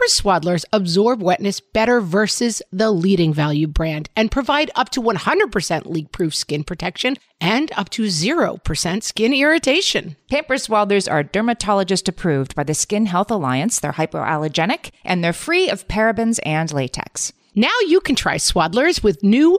Pampers Swaddlers absorb wetness better versus the leading value brand and provide up to 100% leak proof skin protection and up to 0% skin irritation. Pampers Swaddlers are dermatologist approved by the Skin Health Alliance. They're hypoallergenic and they're free of parabens and latex. Now you can try Swaddlers with new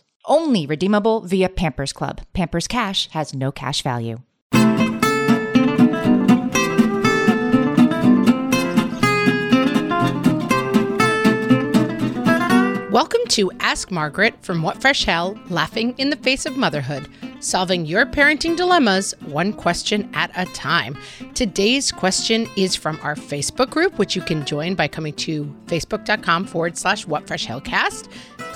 Only redeemable via Pampers Club. Pampers Cash has no cash value. Welcome to Ask Margaret from What Fresh Hell, laughing in the face of motherhood, solving your parenting dilemmas one question at a time. Today's question is from our Facebook group, which you can join by coming to facebook.com forward slash What Fresh Hellcast,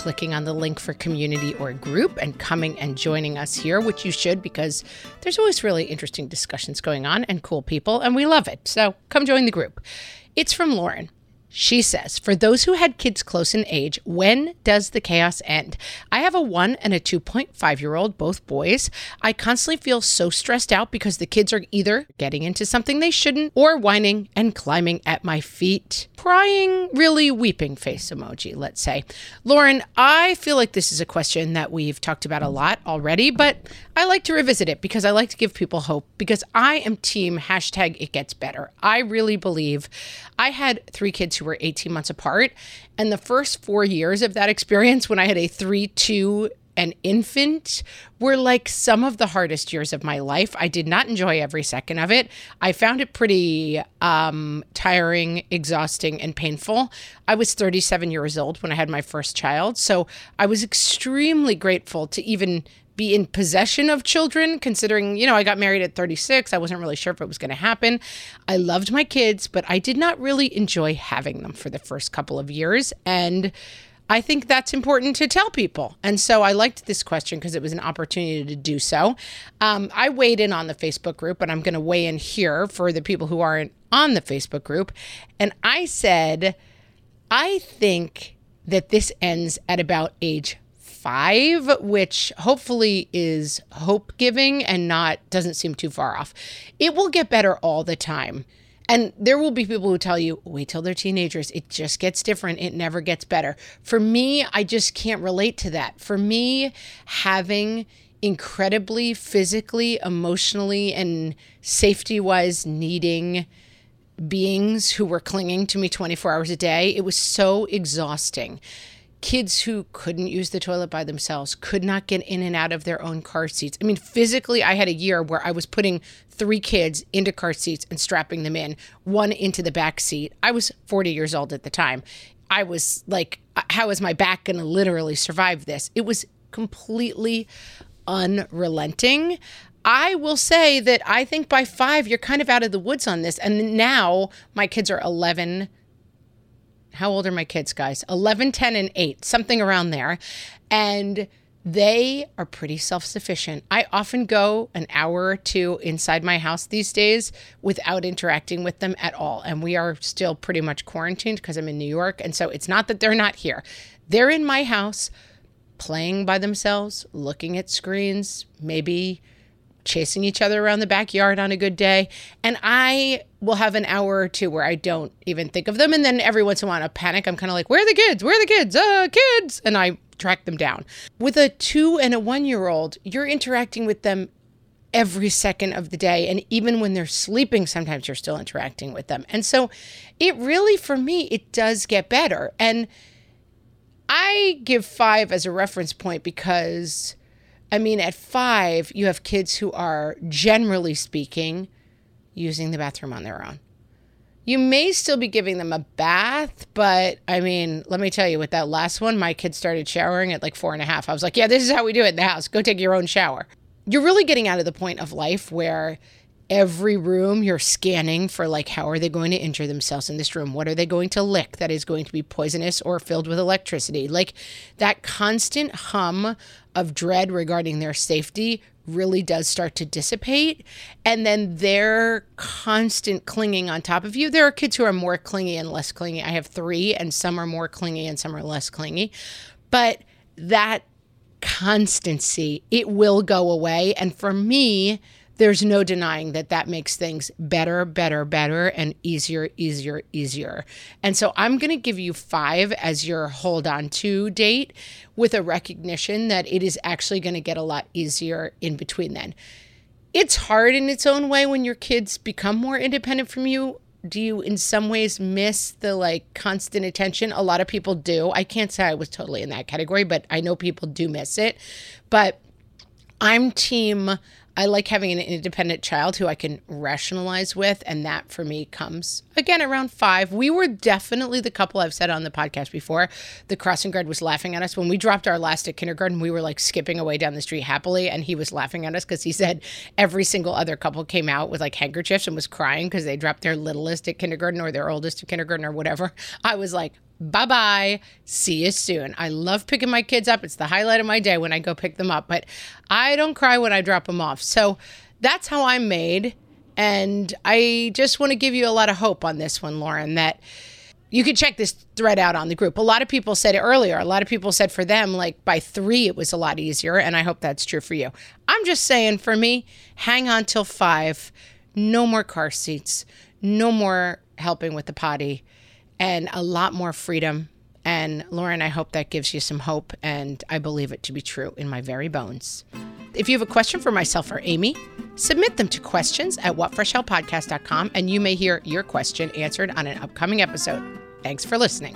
clicking on the link for community or group, and coming and joining us here, which you should because there's always really interesting discussions going on and cool people, and we love it. So come join the group. It's from Lauren. She says, for those who had kids close in age, when does the chaos end? I have a one and a 2.5 year old, both boys. I constantly feel so stressed out because the kids are either getting into something they shouldn't or whining and climbing at my feet. Crying, really weeping face emoji, let's say. Lauren, I feel like this is a question that we've talked about a lot already, but I like to revisit it because I like to give people hope because I am team hashtag it gets better. I really believe I had three kids who were 18 months apart. And the first four years of that experience, when I had a three, two, an infant were like some of the hardest years of my life. I did not enjoy every second of it. I found it pretty um, tiring, exhausting, and painful. I was 37 years old when I had my first child. So I was extremely grateful to even be in possession of children, considering, you know, I got married at 36. I wasn't really sure if it was going to happen. I loved my kids, but I did not really enjoy having them for the first couple of years. And I think that's important to tell people. And so I liked this question because it was an opportunity to do so. Um, I weighed in on the Facebook group, and I'm going to weigh in here for the people who aren't on the Facebook group. And I said, I think that this ends at about age five, which hopefully is hope giving and not doesn't seem too far off. It will get better all the time. And there will be people who tell you, wait till they're teenagers. It just gets different. It never gets better. For me, I just can't relate to that. For me, having incredibly physically, emotionally, and safety wise needing beings who were clinging to me 24 hours a day, it was so exhausting kids who couldn't use the toilet by themselves, could not get in and out of their own car seats. I mean, physically, I had a year where I was putting three kids into car seats and strapping them in, one into the back seat. I was 40 years old at the time. I was like, uh, how is my back going to literally survive this? It was completely unrelenting. I will say that I think by five, you're kind of out of the woods on this. And now my kids are 11, how old are my kids, guys? 11, 10, and 8, something around there. And they are pretty self sufficient. I often go an hour or two inside my house these days without interacting with them at all. And we are still pretty much quarantined because I'm in New York. And so it's not that they're not here, they're in my house playing by themselves, looking at screens, maybe chasing each other around the backyard on a good day. And I will have an hour or two where I don't even think of them. And then every once in a while, I panic. I'm kind of like, where are the kids? Where are the kids? Uh, kids. And I track them down. With a two and a one year old, you're interacting with them every second of the day. And even when they're sleeping, sometimes you're still interacting with them. And so it really, for me, it does get better. And I give five as a reference point because I mean, at five, you have kids who are generally speaking using the bathroom on their own. You may still be giving them a bath, but I mean, let me tell you, with that last one, my kids started showering at like four and a half. I was like, yeah, this is how we do it in the house. Go take your own shower. You're really getting out of the point of life where every room you're scanning for like how are they going to injure themselves in this room? What are they going to lick that is going to be poisonous or filled with electricity? Like that constant hum of dread regarding their safety really does start to dissipate. And then their constant clinging on top of you there are kids who are more clingy and less clingy. I have 3 and some are more clingy and some are less clingy. But that constancy it will go away. And for me there's no denying that that makes things better, better, better, and easier, easier, easier. And so I'm going to give you five as your hold on to date with a recognition that it is actually going to get a lot easier in between then. It's hard in its own way when your kids become more independent from you. Do you, in some ways, miss the like constant attention? A lot of people do. I can't say I was totally in that category, but I know people do miss it. But I'm team I like having an independent child who I can rationalize with. And that for me comes again around five. We were definitely the couple I've said on the podcast before. The crossing guard was laughing at us when we dropped our last at kindergarten. We were like skipping away down the street happily. And he was laughing at us because he said every single other couple came out with like handkerchiefs and was crying because they dropped their littlest at kindergarten or their oldest at kindergarten or whatever. I was like, bye bye. See you soon. I love picking my kids up. It's the highlight of my day when I go pick them up, but I don't cry when I drop them off. So that's how I'm made. And I just want to give you a lot of hope on this one, Lauren, that you can check this thread out on the group. A lot of people said it earlier. A lot of people said for them, like by three, it was a lot easier. And I hope that's true for you. I'm just saying for me, hang on till five. No more car seats. No more helping with the potty and a lot more freedom. And Lauren, I hope that gives you some hope, and I believe it to be true in my very bones. If you have a question for myself or Amy, submit them to questions at whatfreshhellpodcast.com, and you may hear your question answered on an upcoming episode. Thanks for listening.